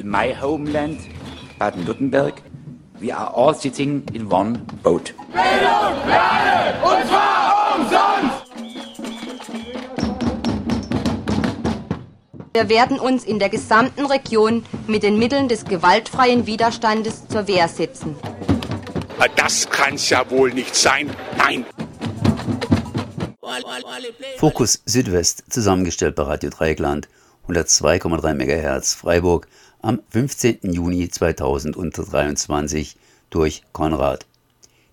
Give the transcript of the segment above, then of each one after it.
in my homeland, Baden-Württemberg, we are all sitting in one boat. Bildung, Lerne, und zwar umsonst! Wir werden uns in der gesamten Region mit den Mitteln des gewaltfreien Widerstandes zur Wehr setzen. Das kann's ja wohl nicht sein. Nein. Fokus Südwest, zusammengestellt bei Radio Dreieckland, 102,3 MHz Freiburg, am 15. Juni 2023 durch Konrad.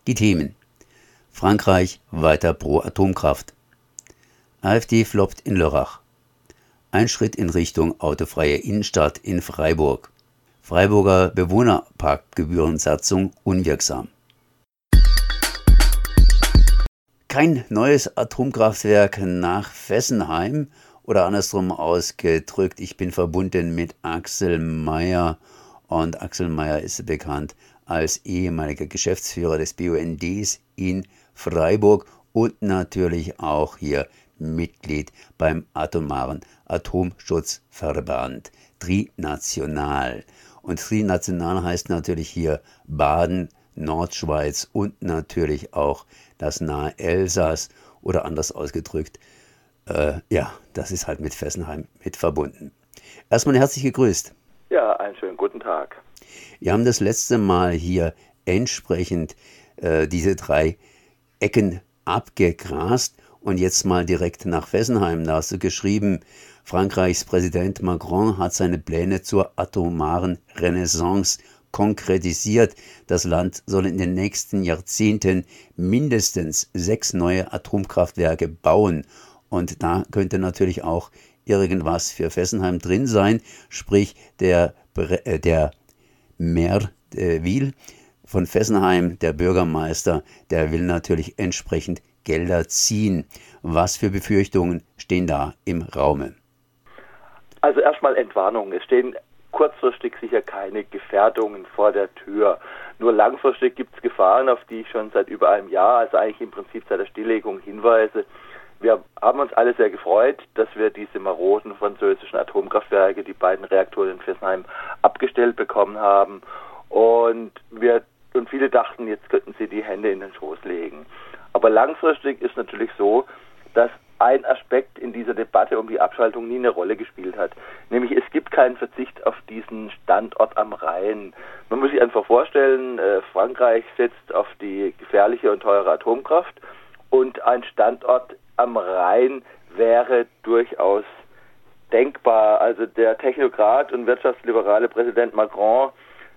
Die Themen. Frankreich weiter pro Atomkraft. AfD floppt in Lörrach. Ein Schritt in Richtung autofreie Innenstadt in Freiburg. Freiburger Bewohnerparkgebührensatzung unwirksam. Kein neues Atomkraftwerk nach Fessenheim oder andersrum ausgedrückt, ich bin verbunden mit Axel Mayer und Axel Mayer ist bekannt als ehemaliger Geschäftsführer des BUNDs in Freiburg und natürlich auch hier Mitglied beim Atomaren Atomschutzverband Trinational. Und Trinational heißt natürlich hier Baden, Nordschweiz und natürlich auch das nahe Elsass oder anders ausgedrückt, äh, ja, das ist halt mit Fessenheim mit verbunden. Erstmal herzlich gegrüßt. Ja, einen schönen guten Tag. Wir haben das letzte Mal hier entsprechend äh, diese drei Ecken abgegrast und jetzt mal direkt nach Fessenheim. Da hast du geschrieben, Frankreichs Präsident Macron hat seine Pläne zur atomaren Renaissance konkretisiert. Das Land soll in den nächsten Jahrzehnten mindestens sechs neue Atomkraftwerke bauen. Und da könnte natürlich auch irgendwas für Fessenheim drin sein, sprich der, äh, der de Ville von Fessenheim, der Bürgermeister, der will natürlich entsprechend Gelder ziehen. Was für Befürchtungen stehen da im Raume? Also erstmal Entwarnung. Es stehen kurzfristig sicher keine Gefährdungen vor der Tür. Nur langfristig gibt es Gefahren, auf die ich schon seit über einem Jahr, also eigentlich im Prinzip seit der Stilllegung hinweise. Wir haben uns alle sehr gefreut, dass wir diese maroden französischen Atomkraftwerke, die beiden Reaktoren in Fessenheim, abgestellt bekommen haben. Und wir und viele dachten, jetzt könnten sie die Hände in den Schoß legen. Aber langfristig ist natürlich so, dass ein Aspekt in dieser Debatte um die Abschaltung nie eine Rolle gespielt hat. Nämlich es gibt keinen Verzicht auf diesen Standort am Rhein. Man muss sich einfach vorstellen, äh, Frankreich setzt auf die gefährliche und teure Atomkraft und ein Standort am Rhein wäre durchaus denkbar. Also der Technokrat und wirtschaftsliberale Präsident Macron,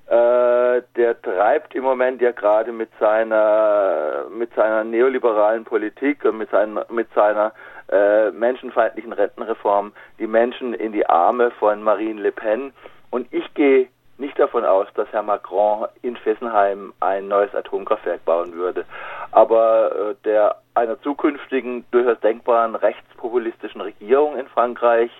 äh, der treibt im Moment ja gerade mit seiner mit seiner neoliberalen Politik und mit seiner mit seiner äh, menschenfeindlichen Rentenreform die Menschen in die Arme von Marine Le Pen. Und ich gehe nicht davon aus, dass Herr Macron in Fessenheim ein neues Atomkraftwerk bauen würde. Aber äh, der einer zukünftigen, durchaus denkbaren rechtspopulistischen Regierung in Frankreich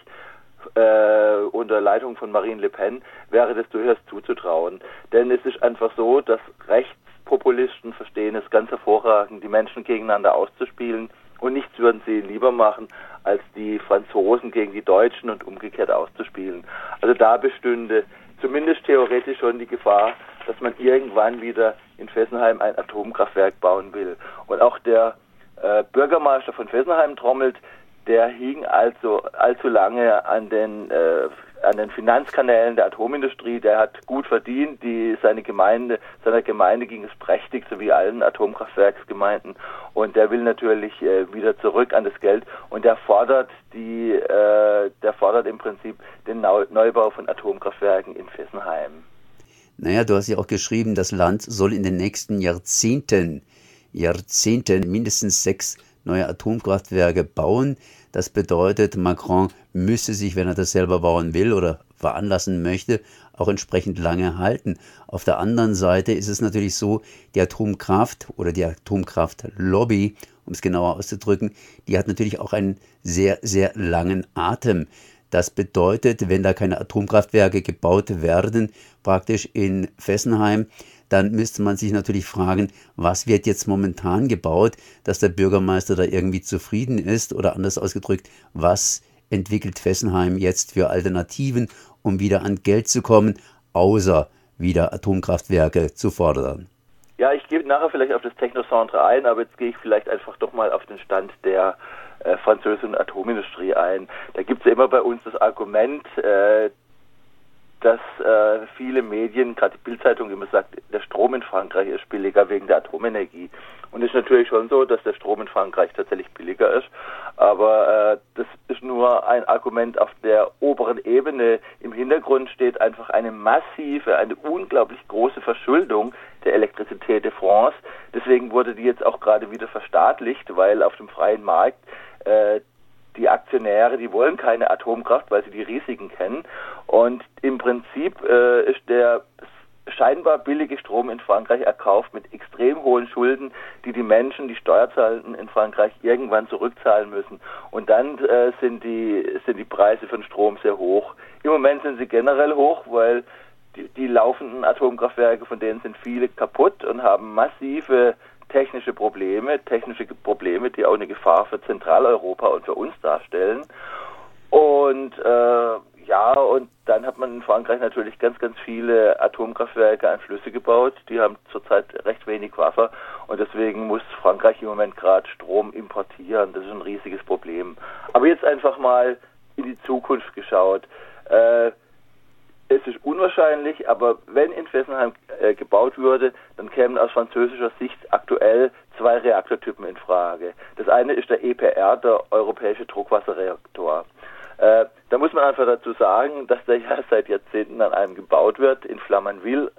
äh, unter Leitung von Marine Le Pen wäre das durchaus zuzutrauen. Denn es ist einfach so, dass Rechtspopulisten verstehen es ganz hervorragend, die Menschen gegeneinander auszuspielen und nichts würden sie lieber machen, als die Franzosen gegen die Deutschen und umgekehrt auszuspielen. Also da bestünde zumindest theoretisch schon die Gefahr, dass man irgendwann wieder in Fessenheim ein Atomkraftwerk bauen will. Und auch der äh, Bürgermeister von Fessenheim trommelt, der hing also allzu lange an den äh, an den Finanzkanälen der Atomindustrie, der hat gut verdient, die seine Gemeinde, seiner Gemeinde ging es prächtig, so wie allen Atomkraftwerksgemeinden und der will natürlich äh, wieder zurück an das Geld und der fordert die äh, der fordert im Prinzip den Neubau von Atomkraftwerken in Fessenheim. Naja, du hast ja auch geschrieben, das Land soll in den nächsten Jahrzehnten, Jahrzehnten mindestens sechs neue Atomkraftwerke bauen. Das bedeutet, Macron müsse sich, wenn er das selber bauen will oder veranlassen möchte, auch entsprechend lange halten. Auf der anderen Seite ist es natürlich so, die Atomkraft oder die Atomkraftlobby, um es genauer auszudrücken, die hat natürlich auch einen sehr, sehr langen Atem. Das bedeutet, wenn da keine Atomkraftwerke gebaut werden, praktisch in Fessenheim, dann müsste man sich natürlich fragen, was wird jetzt momentan gebaut, dass der Bürgermeister da irgendwie zufrieden ist oder anders ausgedrückt, was entwickelt Fessenheim jetzt für Alternativen um wieder an Geld zu kommen, außer wieder Atomkraftwerke zu fordern? Ja, ich gehe nachher vielleicht auf das Technocentre ein, aber jetzt gehe ich vielleicht einfach doch mal auf den Stand der äh, französischen Atomindustrie ein. Da gibt es ja immer bei uns das Argument, äh, dass äh, viele Medien, gerade die Bildzeitung, immer sagt, der Strom in Frankreich ist billiger wegen der Atomenergie. Und es ist natürlich schon so, dass der Strom in Frankreich tatsächlich billiger ist. Aber äh, das ist nur ein Argument auf der oberen Ebene. Im Hintergrund steht einfach eine massive, eine unglaublich große Verschuldung der Elektrizität de France. Deswegen wurde die jetzt auch gerade wieder verstaatlicht, weil auf dem freien Markt äh, die Aktionäre, die wollen keine Atomkraft, weil sie die Risiken kennen. Und im Prinzip äh, ist der scheinbar billige Strom in Frankreich erkauft mit extrem hohen Schulden, die die Menschen, die Steuerzahlenden in Frankreich irgendwann zurückzahlen müssen. Und dann äh, sind die sind die Preise von Strom sehr hoch. Im Moment sind sie generell hoch, weil die, die laufenden Atomkraftwerke, von denen sind viele kaputt und haben massive technische Probleme, technische Probleme, die auch eine Gefahr für Zentraleuropa und für uns darstellen. Und äh, ja, und dann hat man in Frankreich natürlich ganz, ganz viele Atomkraftwerke an Flüsse gebaut. Die haben zurzeit recht wenig Wasser und deswegen muss Frankreich im Moment gerade Strom importieren. Das ist ein riesiges Problem. Aber jetzt einfach mal in die Zukunft geschaut. Äh, es ist unwahrscheinlich, aber wenn in Fessenheim äh, gebaut würde, dann kämen aus französischer Sicht aktuell zwei Reaktortypen in Frage. Das eine ist der EPR, der Europäische Druckwasserreaktor. Äh, da muss man einfach dazu sagen, dass der ja seit Jahrzehnten an einem gebaut wird in Flamanville.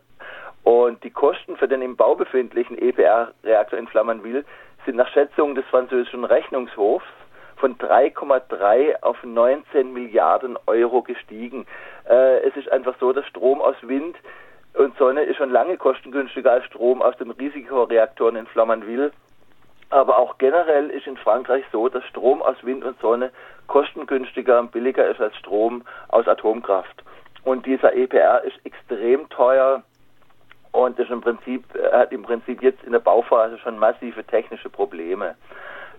Und die Kosten für den im Bau befindlichen EPR-Reaktor in Flamanville sind nach Schätzungen des französischen Rechnungshofs von 3,3 auf 19 Milliarden Euro gestiegen. Äh, es ist einfach so, dass Strom aus Wind und Sonne ist schon lange kostengünstiger als Strom aus den Risikoreaktoren in Flamanville. Aber auch generell ist in Frankreich so, dass Strom aus Wind und Sonne kostengünstiger und billiger ist als Strom aus Atomkraft. Und dieser EPR ist extrem teuer und ist im Prinzip, hat im Prinzip jetzt in der Bauphase schon massive technische Probleme.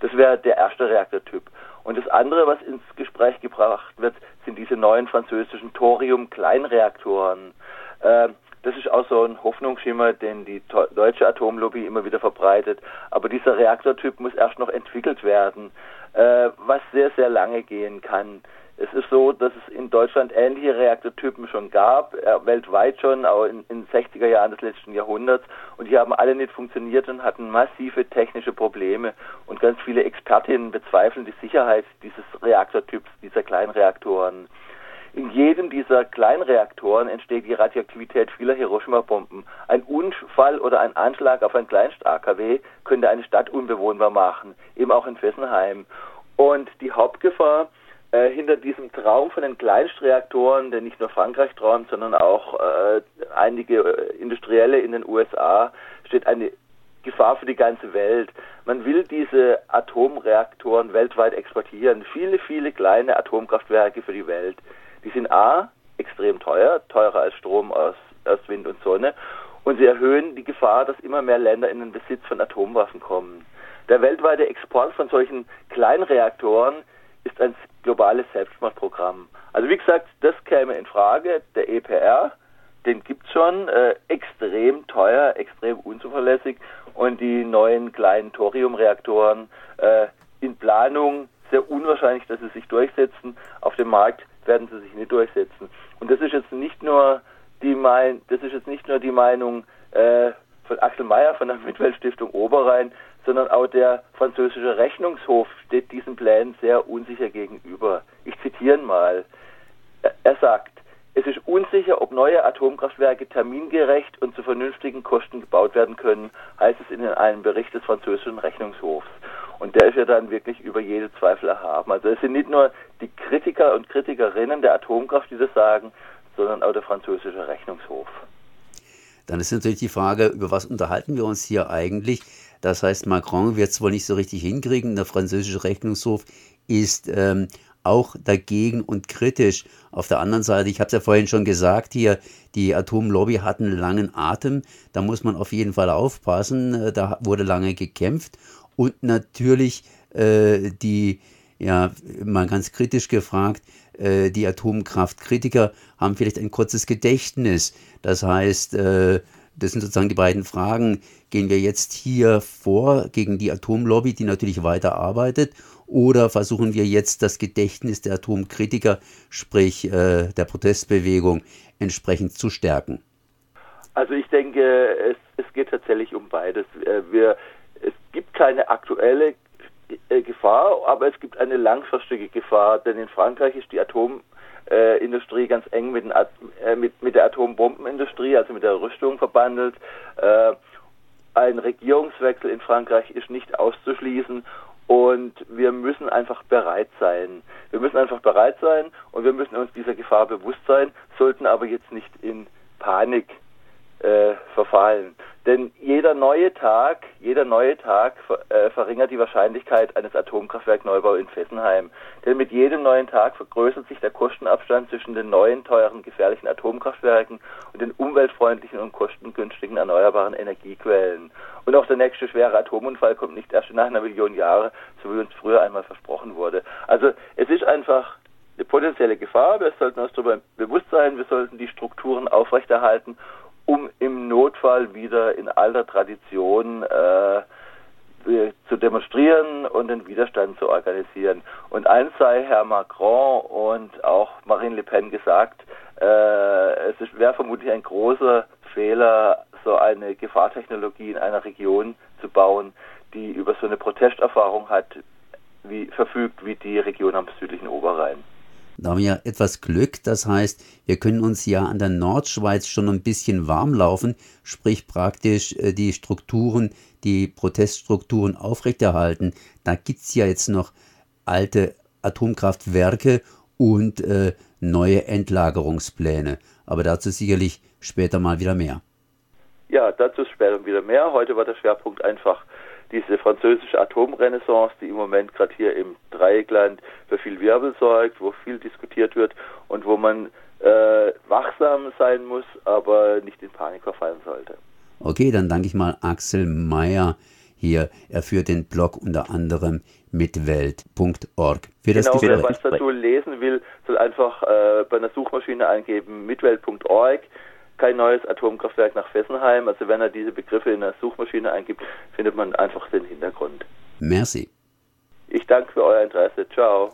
Das wäre der erste Reaktortyp. Und das andere, was ins Gespräch gebracht wird, sind diese neuen französischen Thorium-Kleinreaktoren. Äh, das ist auch so ein Hoffnungsschimmer, den die deutsche Atomlobby immer wieder verbreitet. Aber dieser Reaktortyp muss erst noch entwickelt werden, äh, was sehr, sehr lange gehen kann. Es ist so, dass es in Deutschland ähnliche Reaktortypen schon gab, äh, weltweit schon, auch in, den 60er Jahren des letzten Jahrhunderts. Und die haben alle nicht funktioniert und hatten massive technische Probleme. Und ganz viele Expertinnen bezweifeln die Sicherheit dieses Reaktortyps, dieser Kleinreaktoren. In jedem dieser Kleinreaktoren entsteht die Radioaktivität vieler Hiroshima-Bomben. Ein Unfall oder ein Anschlag auf ein Kleinst-AKW könnte eine Stadt unbewohnbar machen, eben auch in Fessenheim. Und die Hauptgefahr äh, hinter diesem Traum von den Kleinstreaktoren, der nicht nur Frankreich träumt, sondern auch äh, einige äh, Industrielle in den USA, steht eine Gefahr für die ganze Welt. Man will diese Atomreaktoren weltweit exportieren. Viele, viele kleine Atomkraftwerke für die Welt. Die sind A, extrem teuer, teurer als Strom aus, aus Wind und Sonne. Und sie erhöhen die Gefahr, dass immer mehr Länder in den Besitz von Atomwaffen kommen. Der weltweite Export von solchen Kleinreaktoren ist ein globales Selbstmordprogramm. Also wie gesagt, das käme in Frage. Der EPR, den gibt es schon, äh, extrem teuer, extrem unzuverlässig und die neuen kleinen Thoriumreaktoren äh, in Planung sehr unwahrscheinlich, dass sie sich durchsetzen. Auf dem Markt werden sie sich nicht durchsetzen. Und das ist jetzt nicht nur die mein, das ist jetzt nicht nur die Meinung äh, von Axel Mayer von der Mitweltstiftung Oberrhein, sondern auch der französische Rechnungshof steht diesen Plänen sehr unsicher gegenüber. Ich zitiere mal. Er sagt, es ist unsicher, ob neue Atomkraftwerke termingerecht und zu vernünftigen Kosten gebaut werden können, heißt es in einem Bericht des französischen Rechnungshofs. Und der ist ja dann wirklich über jede Zweifel erhaben. Also es sind nicht nur die Kritiker und Kritikerinnen der Atomkraft, die das sagen, sondern auch der französische Rechnungshof. Dann ist natürlich die Frage, über was unterhalten wir uns hier eigentlich? Das heißt, Macron wird es wohl nicht so richtig hinkriegen. Der französische Rechnungshof ist ähm, auch dagegen und kritisch. Auf der anderen Seite, ich habe es ja vorhin schon gesagt, hier, die Atomlobby hat einen langen Atem. Da muss man auf jeden Fall aufpassen. Äh, da wurde lange gekämpft. Und natürlich äh, die, ja, mal ganz kritisch gefragt, äh, die Atomkraftkritiker haben vielleicht ein kurzes Gedächtnis. Das heißt, äh, das sind sozusagen die beiden Fragen. Gehen wir jetzt hier vor gegen die Atomlobby, die natürlich weiter arbeitet, oder versuchen wir jetzt das Gedächtnis der Atomkritiker, sprich äh, der Protestbewegung, entsprechend zu stärken? Also ich denke, es, es geht tatsächlich um beides. Äh, wir, es gibt keine aktuelle Gefahr, aber es gibt eine langfristige Gefahr, denn in Frankreich ist die Atomindustrie ganz eng mit, äh, der Atombombenindustrie, also mit der Rüstung verbandelt. Ein Regierungswechsel in Frankreich ist nicht auszuschließen und wir müssen einfach bereit sein. Wir müssen einfach bereit sein und wir müssen uns dieser Gefahr bewusst sein, sollten aber jetzt nicht in Panik äh, verfallen. Denn jeder neue Tag, jeder neue Tag äh, verringert die Wahrscheinlichkeit eines Atomkraftwerkneubau in Fessenheim. Denn mit jedem neuen Tag vergrößert sich der Kostenabstand zwischen den neuen, teuren, gefährlichen Atomkraftwerken und den umweltfreundlichen und kostengünstigen erneuerbaren Energiequellen. Und auch der nächste schwere Atomunfall kommt nicht erst nach einer Million Jahre, so wie uns früher einmal versprochen wurde. Also es ist einfach eine potenzielle Gefahr. Wir sollten uns darüber bewusst sein. Wir sollten die Strukturen aufrechterhalten um im Notfall wieder in alter Tradition äh, zu demonstrieren und den Widerstand zu organisieren. Und eins sei Herr Macron und auch Marine Le Pen gesagt, äh, es wäre vermutlich ein großer Fehler, so eine Gefahrtechnologie in einer Region zu bauen, die über so eine Protesterfahrung hat, wie verfügt wie die Region am südlichen Oberrhein. Da haben wir etwas Glück, das heißt, wir können uns ja an der Nordschweiz schon ein bisschen warm laufen, sprich praktisch äh, die Strukturen, die Proteststrukturen aufrechterhalten. Da gibt es ja jetzt noch alte Atomkraftwerke und äh, neue Endlagerungspläne. Aber dazu sicherlich später mal wieder mehr. Ja, dazu später wieder mehr. Heute war der Schwerpunkt einfach diese französische Atomrenaissance, die im Moment gerade hier im Dreieckland für viel Wirbel sorgt, wo viel diskutiert wird und wo man äh, wachsam sein muss, aber nicht in Panik verfallen sollte. Okay, dann danke ich mal Axel Meyer hier. Er führt den Blog unter anderem mitwelt.org. Genau, wer was dazu lesen will, soll einfach äh, bei einer Suchmaschine eingeben mitwelt.org kein neues Atomkraftwerk nach Fessenheim. Also wenn er diese Begriffe in der Suchmaschine eingibt, findet man einfach den Hintergrund. Merci. Ich danke für euer Interesse. Ciao.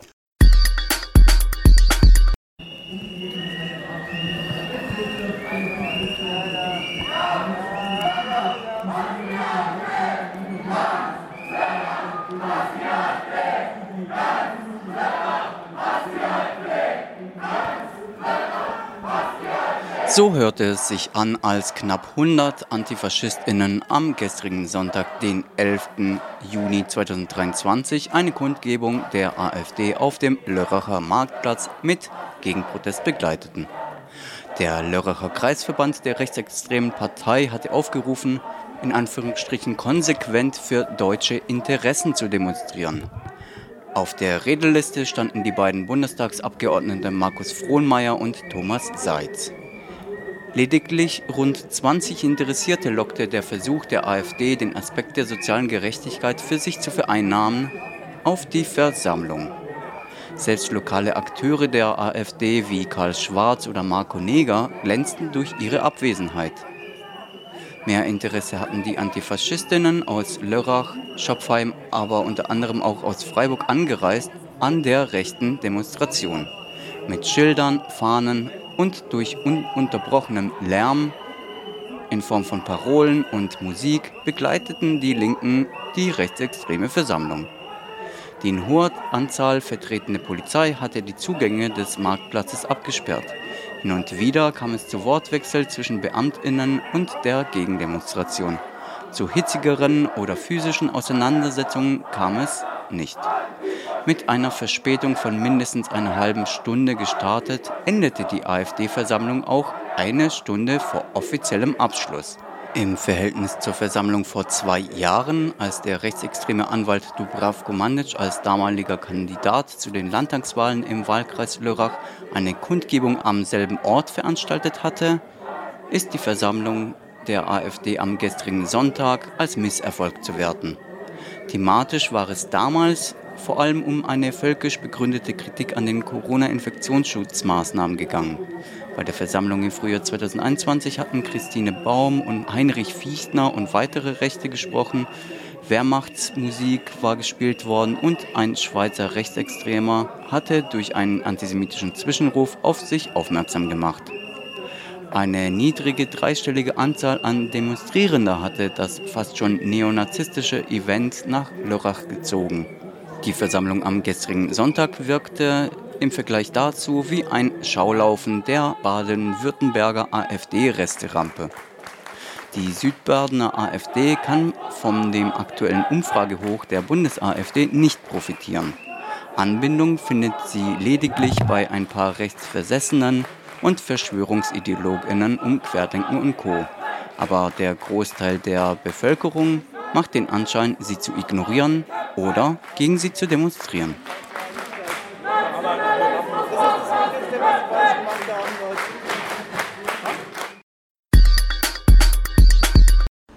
So hörte es sich an, als knapp 100 AntifaschistInnen am gestrigen Sonntag, den 11. Juni 2023, eine Kundgebung der AfD auf dem Lörracher Marktplatz mit Gegenprotest begleiteten. Der Lörracher Kreisverband der rechtsextremen Partei hatte aufgerufen, in Anführungsstrichen konsequent für deutsche Interessen zu demonstrieren. Auf der Redeliste standen die beiden Bundestagsabgeordneten Markus Frohnmeier und Thomas Seitz. Lediglich rund 20 Interessierte lockte der Versuch der AfD, den Aspekt der sozialen Gerechtigkeit für sich zu vereinnahmen, auf die Versammlung. Selbst lokale Akteure der AfD wie Karl Schwarz oder Marco Neger glänzten durch ihre Abwesenheit. Mehr Interesse hatten die Antifaschistinnen aus Lörrach, Schopfheim, aber unter anderem auch aus Freiburg angereist an der rechten Demonstration. Mit Schildern, Fahnen und durch ununterbrochenen Lärm in Form von Parolen und Musik begleiteten die Linken die rechtsextreme Versammlung. Die in hoher Anzahl vertretene Polizei hatte die Zugänge des Marktplatzes abgesperrt. Hin und wieder kam es zu Wortwechsel zwischen Beamtinnen und der Gegendemonstration. Zu hitzigeren oder physischen Auseinandersetzungen kam es nicht. Mit einer Verspätung von mindestens einer halben Stunde gestartet, endete die AfD-Versammlung auch eine Stunde vor offiziellem Abschluss. Im Verhältnis zur Versammlung vor zwei Jahren, als der rechtsextreme Anwalt Dubravko Mandic als damaliger Kandidat zu den Landtagswahlen im Wahlkreis Lörrach eine Kundgebung am selben Ort veranstaltet hatte, ist die Versammlung der AfD am gestrigen Sonntag als Misserfolg zu werten. Thematisch war es damals vor allem um eine völkisch begründete Kritik an den Corona-Infektionsschutzmaßnahmen gegangen. Bei der Versammlung im Frühjahr 2021 hatten Christine Baum und Heinrich Fichtner und weitere Rechte gesprochen. Wehrmachtsmusik war gespielt worden und ein Schweizer Rechtsextremer hatte durch einen antisemitischen Zwischenruf auf sich aufmerksam gemacht. Eine niedrige dreistellige Anzahl an Demonstrierender hatte das fast schon neonazistische Event nach Lörrach gezogen. Die Versammlung am gestrigen Sonntag wirkte im Vergleich dazu wie ein Schaulaufen der Baden-Württemberger AfD-Resterampe. Die Südbadener AfD kann von dem aktuellen Umfragehoch der Bundes-AfD nicht profitieren. Anbindung findet sie lediglich bei ein paar Rechtsversessenen und Verschwörungsideologinnen um Querdenken und Co. Aber der Großteil der Bevölkerung macht den Anschein, sie zu ignorieren oder gegen sie zu demonstrieren.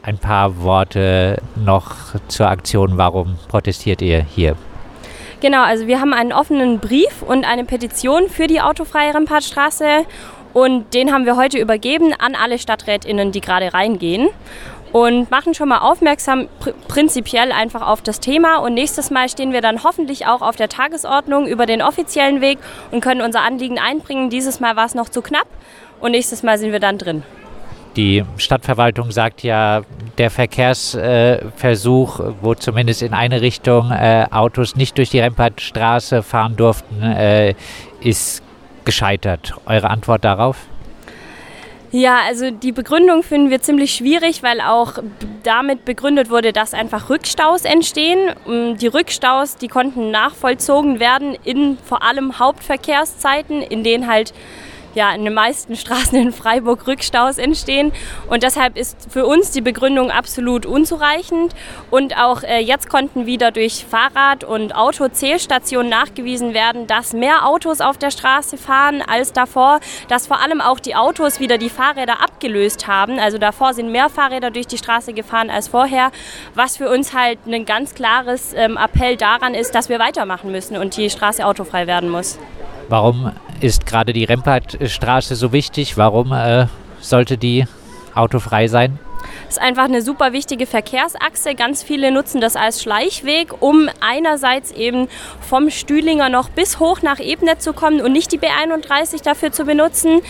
Ein paar Worte noch zur Aktion. Warum protestiert ihr hier? Genau, also wir haben einen offenen Brief und eine Petition für die autofreie Rempartstraße und den haben wir heute übergeben an alle StadträtInnen, die gerade reingehen und machen schon mal aufmerksam pr prinzipiell einfach auf das Thema. Und nächstes Mal stehen wir dann hoffentlich auch auf der Tagesordnung über den offiziellen Weg und können unser Anliegen einbringen. Dieses Mal war es noch zu knapp und nächstes Mal sind wir dann drin. Die Stadtverwaltung sagt ja, der Verkehrsversuch, äh, wo zumindest in eine Richtung äh, Autos nicht durch die Rempartstraße fahren durften, äh, ist gescheitert. Eure Antwort darauf? Ja, also die Begründung finden wir ziemlich schwierig, weil auch damit begründet wurde, dass einfach Rückstaus entstehen. Mm, die Rückstaus, die konnten nachvollzogen werden in vor allem Hauptverkehrszeiten, in denen halt ja, in den meisten Straßen in Freiburg Rückstaus entstehen. Und deshalb ist für uns die Begründung absolut unzureichend. Und auch äh, jetzt konnten wieder durch Fahrrad- und Autozählstationen nachgewiesen werden, dass mehr Autos auf der Straße fahren als davor, dass vor allem auch die Autos wieder die Fahrräder abgelöst haben. Also davor sind mehr Fahrräder durch die Straße gefahren als vorher, was für uns halt ein ganz klares ähm, Appell daran ist, dass wir weitermachen müssen und die Straße autofrei werden muss. Warum ist gerade die Rempartstraße so wichtig? Warum äh, sollte die autofrei sein? Ist einfach eine super wichtige Verkehrsachse. Ganz viele nutzen das als Schleichweg, um einerseits eben vom Stühlinger noch bis hoch nach Ebnet zu kommen und nicht die B31 dafür zu benutzen.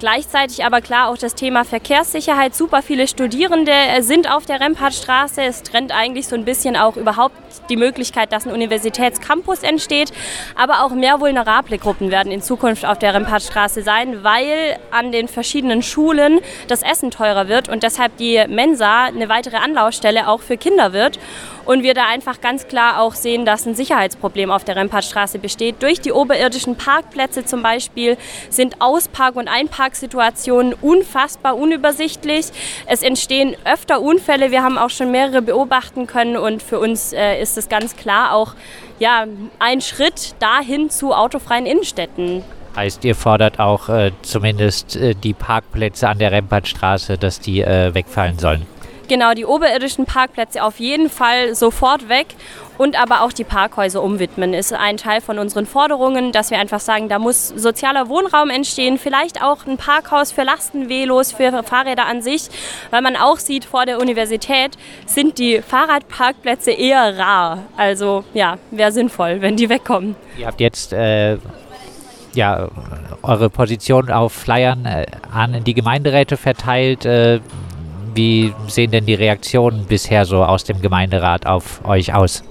Gleichzeitig aber klar auch das Thema Verkehrssicherheit. Super viele Studierende sind auf der Rempartstraße. Es trennt eigentlich so ein bisschen auch überhaupt die Möglichkeit, dass ein Universitätscampus entsteht. Aber auch mehr vulnerable Gruppen werden in Zukunft auf der Rempartstraße sein, weil an den verschiedenen Schulen das Essen teurer wird und deshalb die Mensa eine weitere Anlaufstelle auch für Kinder wird. Und wir da einfach ganz klar auch sehen, dass ein Sicherheitsproblem auf der Rempartstraße besteht. Durch die oberirdischen Parkplätze zum Beispiel sind Auspark- und Einparksituationen unfassbar unübersichtlich. Es entstehen öfter Unfälle. Wir haben auch schon mehrere beobachten können. Und für uns äh, ist es ganz klar auch ja, ein Schritt dahin zu autofreien Innenstädten. Heißt, ihr fordert auch äh, zumindest äh, die Parkplätze an der Rempartstraße, dass die äh, wegfallen sollen. Genau, die oberirdischen Parkplätze auf jeden Fall sofort weg und aber auch die Parkhäuser umwidmen ist ein Teil von unseren Forderungen, dass wir einfach sagen, da muss sozialer Wohnraum entstehen, vielleicht auch ein Parkhaus für Lastenvelos, für Fahrräder an sich, weil man auch sieht, vor der Universität sind die Fahrradparkplätze eher rar. Also ja, wäre sinnvoll, wenn die wegkommen. Ihr habt jetzt äh, ja, eure Position auf Flyern äh, an die Gemeinderäte verteilt. Äh, wie sehen denn die Reaktionen bisher so aus dem Gemeinderat auf euch aus?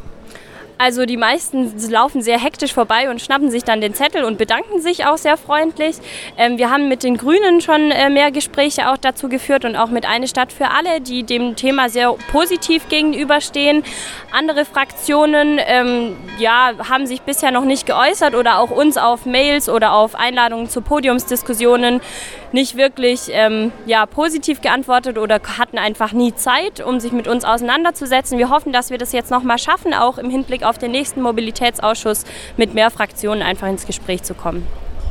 Also die meisten laufen sehr hektisch vorbei und schnappen sich dann den Zettel und bedanken sich auch sehr freundlich. Ähm, wir haben mit den Grünen schon äh, mehr Gespräche auch dazu geführt und auch mit Eine Stadt für alle, die dem Thema sehr positiv gegenüberstehen. Andere Fraktionen ähm, ja, haben sich bisher noch nicht geäußert oder auch uns auf Mails oder auf Einladungen zu Podiumsdiskussionen nicht wirklich ähm, ja, positiv geantwortet oder hatten einfach nie Zeit, um sich mit uns auseinanderzusetzen. Wir hoffen, dass wir das jetzt noch mal schaffen, auch im Hinblick auf den nächsten Mobilitätsausschuss mit mehr Fraktionen einfach ins Gespräch zu kommen.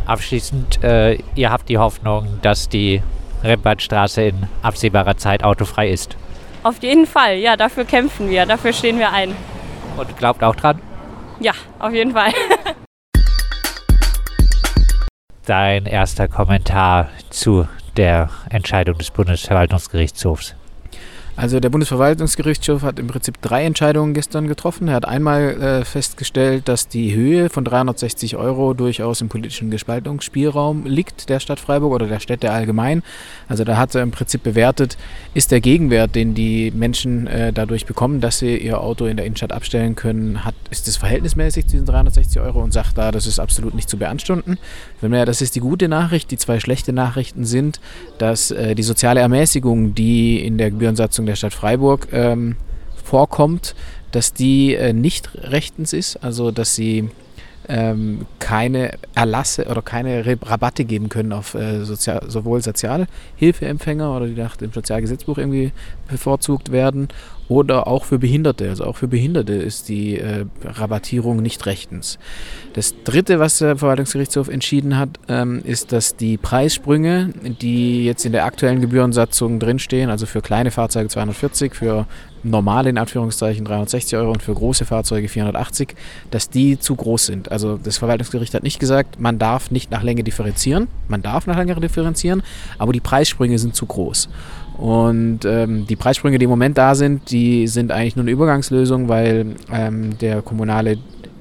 Abschließend, äh, ihr habt die Hoffnung, dass die Rembartstraße in absehbarer Zeit autofrei ist. Auf jeden Fall, ja, dafür kämpfen wir, dafür stehen wir ein. Und glaubt auch dran? Ja, auf jeden Fall. Dein erster Kommentar zu der Entscheidung des Bundesverwaltungsgerichtshofs. Also der Bundesverwaltungsgerichtshof hat im Prinzip drei Entscheidungen gestern getroffen. Er hat einmal äh, festgestellt, dass die Höhe von 360 Euro durchaus im politischen Gespaltungsspielraum liegt der Stadt Freiburg oder der Städte allgemein. Also da hat er im Prinzip bewertet, ist der Gegenwert, den die Menschen äh, dadurch bekommen, dass sie ihr Auto in der Innenstadt abstellen können, hat, ist das verhältnismäßig zu diesen 360 Euro und sagt da, das ist absolut nicht zu beanstunden. Das ist die gute Nachricht. Die zwei schlechte Nachrichten sind, dass äh, die soziale Ermäßigung, die in der Gebührensatzung Verfassung der Stadt Freiburg ähm, vorkommt, dass die äh, nicht rechtens ist, also dass sie ähm, keine Erlasse oder keine Rabatte geben können auf äh, sozial, sowohl Sozialhilfeempfänger oder die nach dem Sozialgesetzbuch irgendwie bevorzugt werden oder auch für Behinderte. Also auch für Behinderte ist die äh, Rabattierung nicht rechtens. Das Dritte, was der Verwaltungsgerichtshof entschieden hat, ähm, ist, dass die Preissprünge, die jetzt in der aktuellen Gebührensatzung drinstehen, also für kleine Fahrzeuge 240, für normale in Anführungszeichen 360 Euro und für große Fahrzeuge 480, dass die zu groß sind. Also das Verwaltungsgericht hat nicht gesagt, man darf nicht nach Länge differenzieren, man darf nach Länge differenzieren, aber die Preissprünge sind zu groß. Und ähm, die Preissprünge, die im Moment da sind, die sind eigentlich nur eine Übergangslösung, weil ähm, der kommunale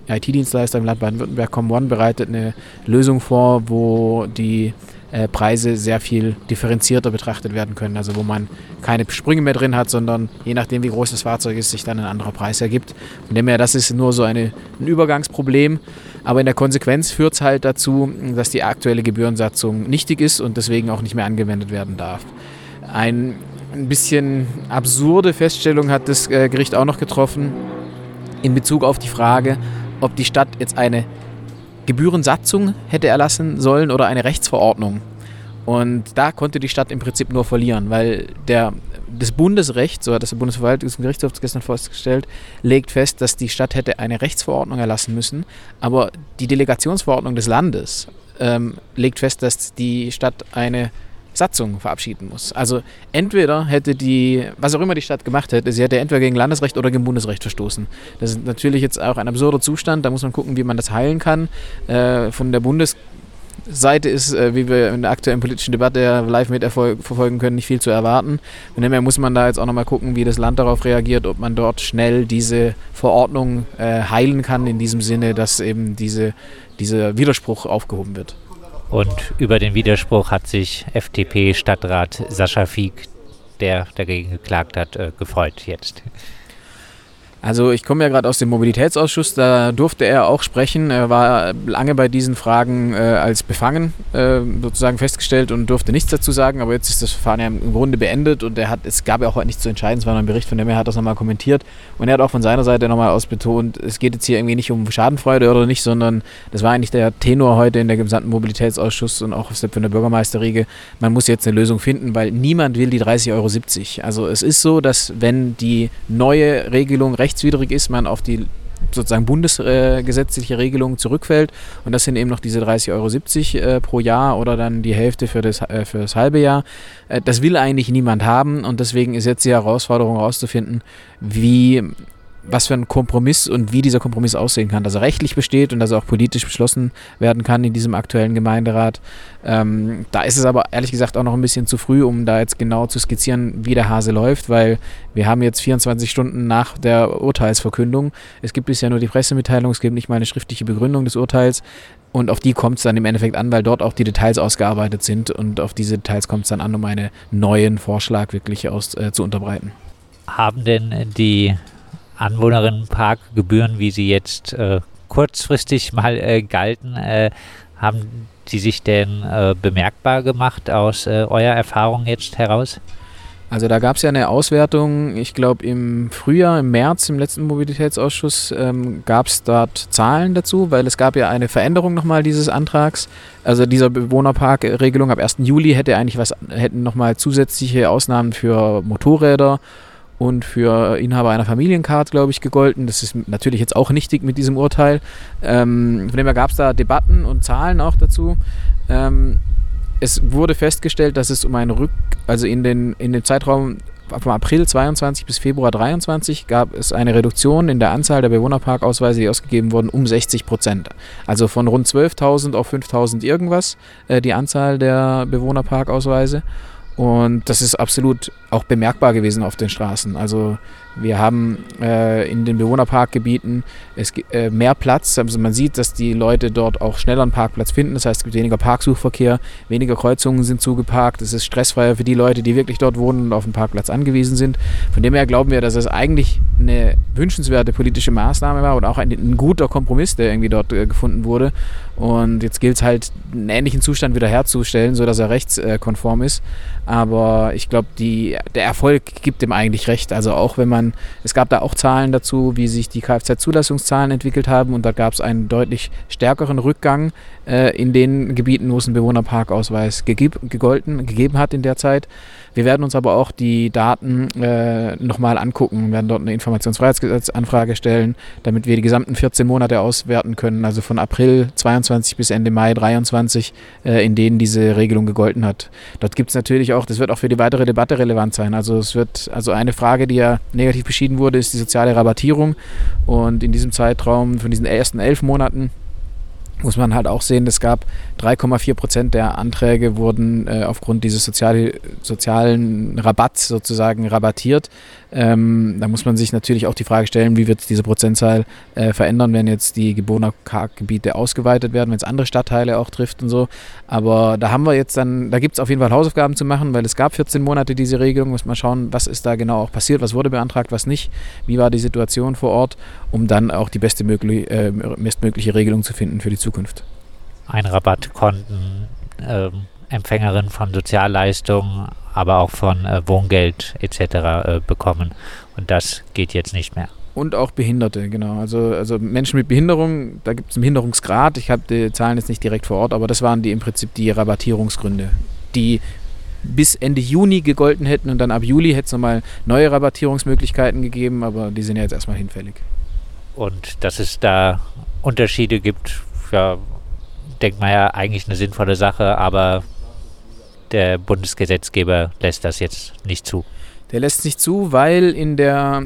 IT-Dienstleister im Land Baden-Württemberg ComOne bereitet eine Lösung vor, wo die äh, Preise sehr viel differenzierter betrachtet werden können. Also wo man keine Sprünge mehr drin hat, sondern je nachdem, wie groß das Fahrzeug ist, sich dann ein anderer Preis ergibt. Von dem her, das ist nur so eine, ein Übergangsproblem. Aber in der Konsequenz führt es halt dazu, dass die aktuelle Gebührensatzung nichtig ist und deswegen auch nicht mehr angewendet werden darf. Ein, bisschen absurde Feststellung hat das äh, Gericht auch noch getroffen in Bezug auf die Frage, ob die Stadt jetzt eine Gebührensatzung hätte erlassen sollen oder eine Rechtsverordnung. Und da konnte die Stadt im Prinzip nur verlieren, weil der, das Bundesrecht, so hat das Bundesverwaltungsgerichtshof gestern festgestellt, legt fest, dass die Stadt hätte eine Rechtsverordnung erlassen müssen, aber die Delegationsverordnung des Landes ähm, legt fest, dass die Stadt eine Satzung verabschieden muss. Also entweder hätte die, was auch immer die Stadt gemacht hätte, sie hätte entweder gegen Landesrecht oder gegen Bundesrecht verstoßen. Das ist natürlich jetzt auch ein absurder Zustand, da muss man gucken, wie man das heilen kann. Äh, von der Bundesseite ist, äh, wie wir in der aktuellen politischen Debatte live mit verfolgen können, nicht viel zu erwarten. Von dem her muss man da jetzt auch nochmal gucken, wie das Land darauf reagiert, ob man dort schnell diese Verordnung äh, heilen kann, in diesem Sinne, dass eben diese, dieser Widerspruch aufgehoben wird. Und über den Widerspruch hat sich FDP-Stadtrat Sascha Fieg, der dagegen geklagt hat, äh, gefreut jetzt. Also ich komme ja gerade aus dem Mobilitätsausschuss, da durfte er auch sprechen. Er war lange bei diesen Fragen äh, als befangen äh, sozusagen festgestellt und durfte nichts dazu sagen, aber jetzt ist das Verfahren ja im Grunde beendet und er hat, es gab ja auch heute nichts zu entscheiden, es war noch ein Bericht, von dem er hat das nochmal kommentiert und er hat auch von seiner Seite nochmal ausbetont, es geht jetzt hier irgendwie nicht um Schadenfreude oder nicht, sondern das war eigentlich der Tenor heute in der gesamten Mobilitätsausschuss und auch von der Bürgermeisterriege, man muss jetzt eine Lösung finden, weil niemand will die 30,70 Euro. Also es ist so, dass wenn die neue Regelung recht rechtswidrig ist, man auf die sozusagen bundesgesetzliche Regelung zurückfällt. Und das sind eben noch diese 30,70 Euro äh, pro Jahr oder dann die Hälfte für das, äh, für das halbe Jahr. Äh, das will eigentlich niemand haben und deswegen ist jetzt die Herausforderung herauszufinden, wie was für ein Kompromiss und wie dieser Kompromiss aussehen kann, dass er rechtlich besteht und dass er auch politisch beschlossen werden kann in diesem aktuellen Gemeinderat. Ähm, da ist es aber ehrlich gesagt auch noch ein bisschen zu früh, um da jetzt genau zu skizzieren, wie der Hase läuft, weil wir haben jetzt 24 Stunden nach der Urteilsverkündung. Es gibt bisher nur die Pressemitteilung, es gibt nicht mal eine schriftliche Begründung des Urteils. Und auf die kommt es dann im Endeffekt an, weil dort auch die Details ausgearbeitet sind und auf diese Details kommt es dann an, um einen neuen Vorschlag wirklich aus, äh, zu unterbreiten. Haben denn die Anwohnerinnenparkgebühren, wie sie jetzt äh, kurzfristig mal äh, galten, äh, haben die sich denn äh, bemerkbar gemacht aus äh, eurer Erfahrung jetzt heraus? Also da gab es ja eine Auswertung, ich glaube im Frühjahr, im März, im letzten Mobilitätsausschuss ähm, gab es dort Zahlen dazu, weil es gab ja eine Veränderung nochmal dieses Antrags. Also dieser Bewohnerparkregelung ab 1. Juli hätte eigentlich was, hätten nochmal zusätzliche Ausnahmen für Motorräder und für Inhaber einer Familiencard, glaube ich, gegolten. Das ist natürlich jetzt auch nichtig mit diesem Urteil. Ähm, von dem her gab es da Debatten und Zahlen auch dazu. Ähm, es wurde festgestellt, dass es um einen Rück, also in den, in den Zeitraum vom April 22 bis Februar 23 gab es eine Reduktion in der Anzahl der Bewohnerparkausweise, die ausgegeben wurden, um 60 Prozent. Also von rund 12.000 auf 5.000 irgendwas äh, die Anzahl der Bewohnerparkausweise. Und das ist absolut auch bemerkbar gewesen auf den Straßen. Also wir haben äh, in den Bewohnerparkgebieten es, äh, mehr Platz. Also man sieht, dass die Leute dort auch schneller einen Parkplatz finden. Das heißt, es gibt weniger Parksuchverkehr, weniger Kreuzungen sind zugeparkt. Es ist stressfreier für die Leute, die wirklich dort wohnen und auf den Parkplatz angewiesen sind. Von dem her glauben wir, dass es eigentlich eine wünschenswerte politische Maßnahme war und auch ein, ein guter Kompromiss, der irgendwie dort äh, gefunden wurde. Und jetzt gilt es halt, einen ähnlichen Zustand wiederherzustellen, sodass er rechtskonform ist. Aber ich glaube, der Erfolg gibt dem eigentlich recht. Also auch wenn man, es gab da auch Zahlen dazu, wie sich die Kfz-Zulassungszahlen entwickelt haben und da gab es einen deutlich stärkeren Rückgang äh, in den Gebieten, wo es einen Bewohnerparkausweis gegeb, gegolten, gegeben hat in der Zeit. Wir werden uns aber auch die Daten äh, nochmal angucken, werden dort eine Informationsfreiheitsgesetzanfrage stellen, damit wir die gesamten 14 Monate auswerten können, also von April 22 bis Ende Mai 23, äh, in denen diese Regelung gegolten hat. Dort gibt es natürlich auch, das wird auch für die weitere Debatte relevant sein. Also es wird, also eine Frage, die ja negativ beschieden wurde, ist die soziale Rabattierung. Und in diesem Zeitraum von diesen ersten elf Monaten muss man halt auch sehen, es gab 3,4 Prozent der Anträge wurden äh, aufgrund dieses sozial, sozialen Rabatts sozusagen rabattiert. Ähm, da muss man sich natürlich auch die Frage stellen, wie wird diese Prozentzahl äh, verändern, wenn jetzt die Gebiete ausgeweitet werden, wenn es andere Stadtteile auch trifft und so. Aber da haben wir jetzt dann, da gibt es auf jeden Fall Hausaufgaben zu machen, weil es gab 14 Monate diese Regelung. Muss man schauen, was ist da genau auch passiert, was wurde beantragt, was nicht, wie war die Situation vor Ort, um dann auch die beste möglich, äh, bestmögliche Regelung zu finden für die Zukunft. Einrabattkonten, äh, Empfängerin von Sozialleistungen, aber auch von äh, Wohngeld etc. Äh, bekommen. Und das geht jetzt nicht mehr. Und auch Behinderte, genau. Also, also Menschen mit Behinderung, da gibt es einen Behinderungsgrad. Ich habe die Zahlen jetzt nicht direkt vor Ort, aber das waren die im Prinzip die Rabattierungsgründe, die bis Ende Juni gegolten hätten und dann ab Juli hätte es nochmal neue Rabattierungsmöglichkeiten gegeben, aber die sind ja jetzt erstmal hinfällig. Und dass es da Unterschiede gibt, ja, denkt man ja eigentlich eine sinnvolle Sache, aber der Bundesgesetzgeber lässt das jetzt nicht zu. Der lässt nicht zu, weil in der,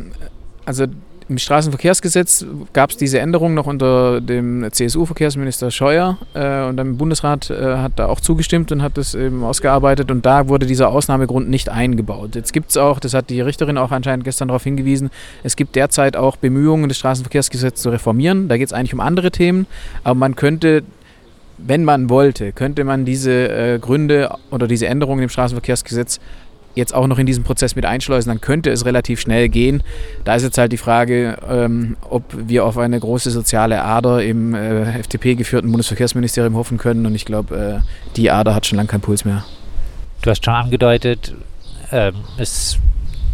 also im Straßenverkehrsgesetz gab es diese Änderung noch unter dem CSU-Verkehrsminister Scheuer äh, und der Bundesrat äh, hat da auch zugestimmt und hat das eben ausgearbeitet und da wurde dieser Ausnahmegrund nicht eingebaut. Jetzt gibt es auch, das hat die Richterin auch anscheinend gestern darauf hingewiesen, es gibt derzeit auch Bemühungen, das Straßenverkehrsgesetz zu reformieren. Da geht es eigentlich um andere Themen, aber man könnte wenn man wollte, könnte man diese äh, Gründe oder diese Änderungen im Straßenverkehrsgesetz jetzt auch noch in diesen Prozess mit einschleusen, dann könnte es relativ schnell gehen. Da ist jetzt halt die Frage, ähm, ob wir auf eine große soziale Ader im äh, FDP-geführten Bundesverkehrsministerium hoffen können. Und ich glaube, äh, die Ader hat schon lange keinen Puls mehr. Du hast schon angedeutet, ähm, es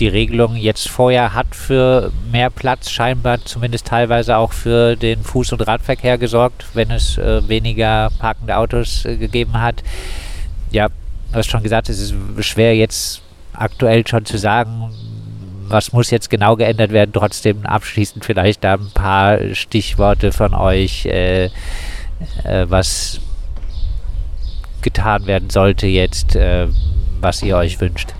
die Regelung jetzt vorher hat für mehr Platz scheinbar zumindest teilweise auch für den Fuß- und Radverkehr gesorgt, wenn es äh, weniger parkende Autos äh, gegeben hat. Ja, du hast schon gesagt, es ist schwer jetzt aktuell schon zu sagen, was muss jetzt genau geändert werden. Trotzdem abschließend vielleicht da ein paar Stichworte von euch, äh, äh was getan werden sollte jetzt, äh, was ihr euch wünscht.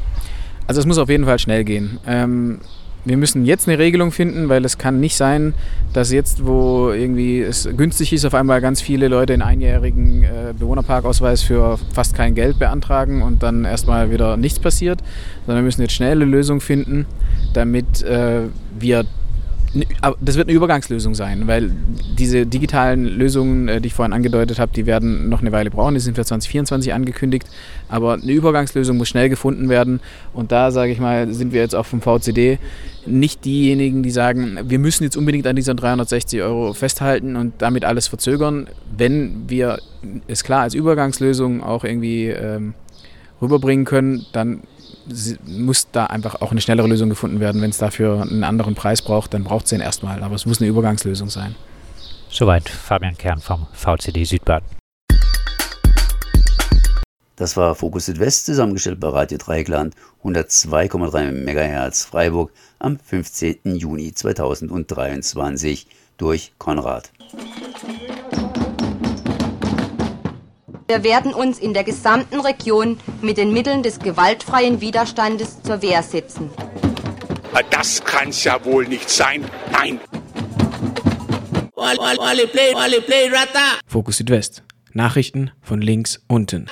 Also es muss auf jeden Fall schnell gehen. Ähm, wir müssen jetzt eine Regelung finden, weil es kann nicht sein, dass jetzt, wo irgendwie es günstig ist, auf einmal ganz viele Leute einen einjährigen äh, Bewohnerparkausweis für fast kein Geld beantragen und dann erstmal wieder nichts passiert, sondern wir müssen jetzt schnell eine Lösung finden, damit äh, wir das wird eine Übergangslösung sein, weil diese digitalen Lösungen, äh, die ich vorhin angedeutet habe, die werden noch eine Weile brauchen. Die sind für 2024 angekündigt. Aber eine Übergangslösung muss schnell gefunden werden. Und da, sage ich mal, sind wir jetzt auch vom VCD nicht diejenigen, die sagen, wir müssen jetzt unbedingt an diesen 360 Euro festhalten und damit alles verzögern. Wenn wir es klar als Übergangslösung auch irgendwie ähm, rüberbringen können, dann muss da einfach auch eine schnellere Lösung gefunden werden. Wenn es dafür einen anderen Preis braucht, dann braucht es den erstmal. Aber es muss eine Übergangslösung sein. Soweit Fabian Kern vom VCD Südbaden. Das war Fokus Südwest, zusammengestellt bei Radio Dreieckland 102,3 MHz Freiburg am 15. Juni 2023 durch Konrad. Wir werden uns in der gesamten Region mit den Mitteln des gewaltfreien Widerstandes zur Wehr setzen. Das kann's ja wohl nicht sein. Nein. Fokus Südwest. Nachrichten von links unten.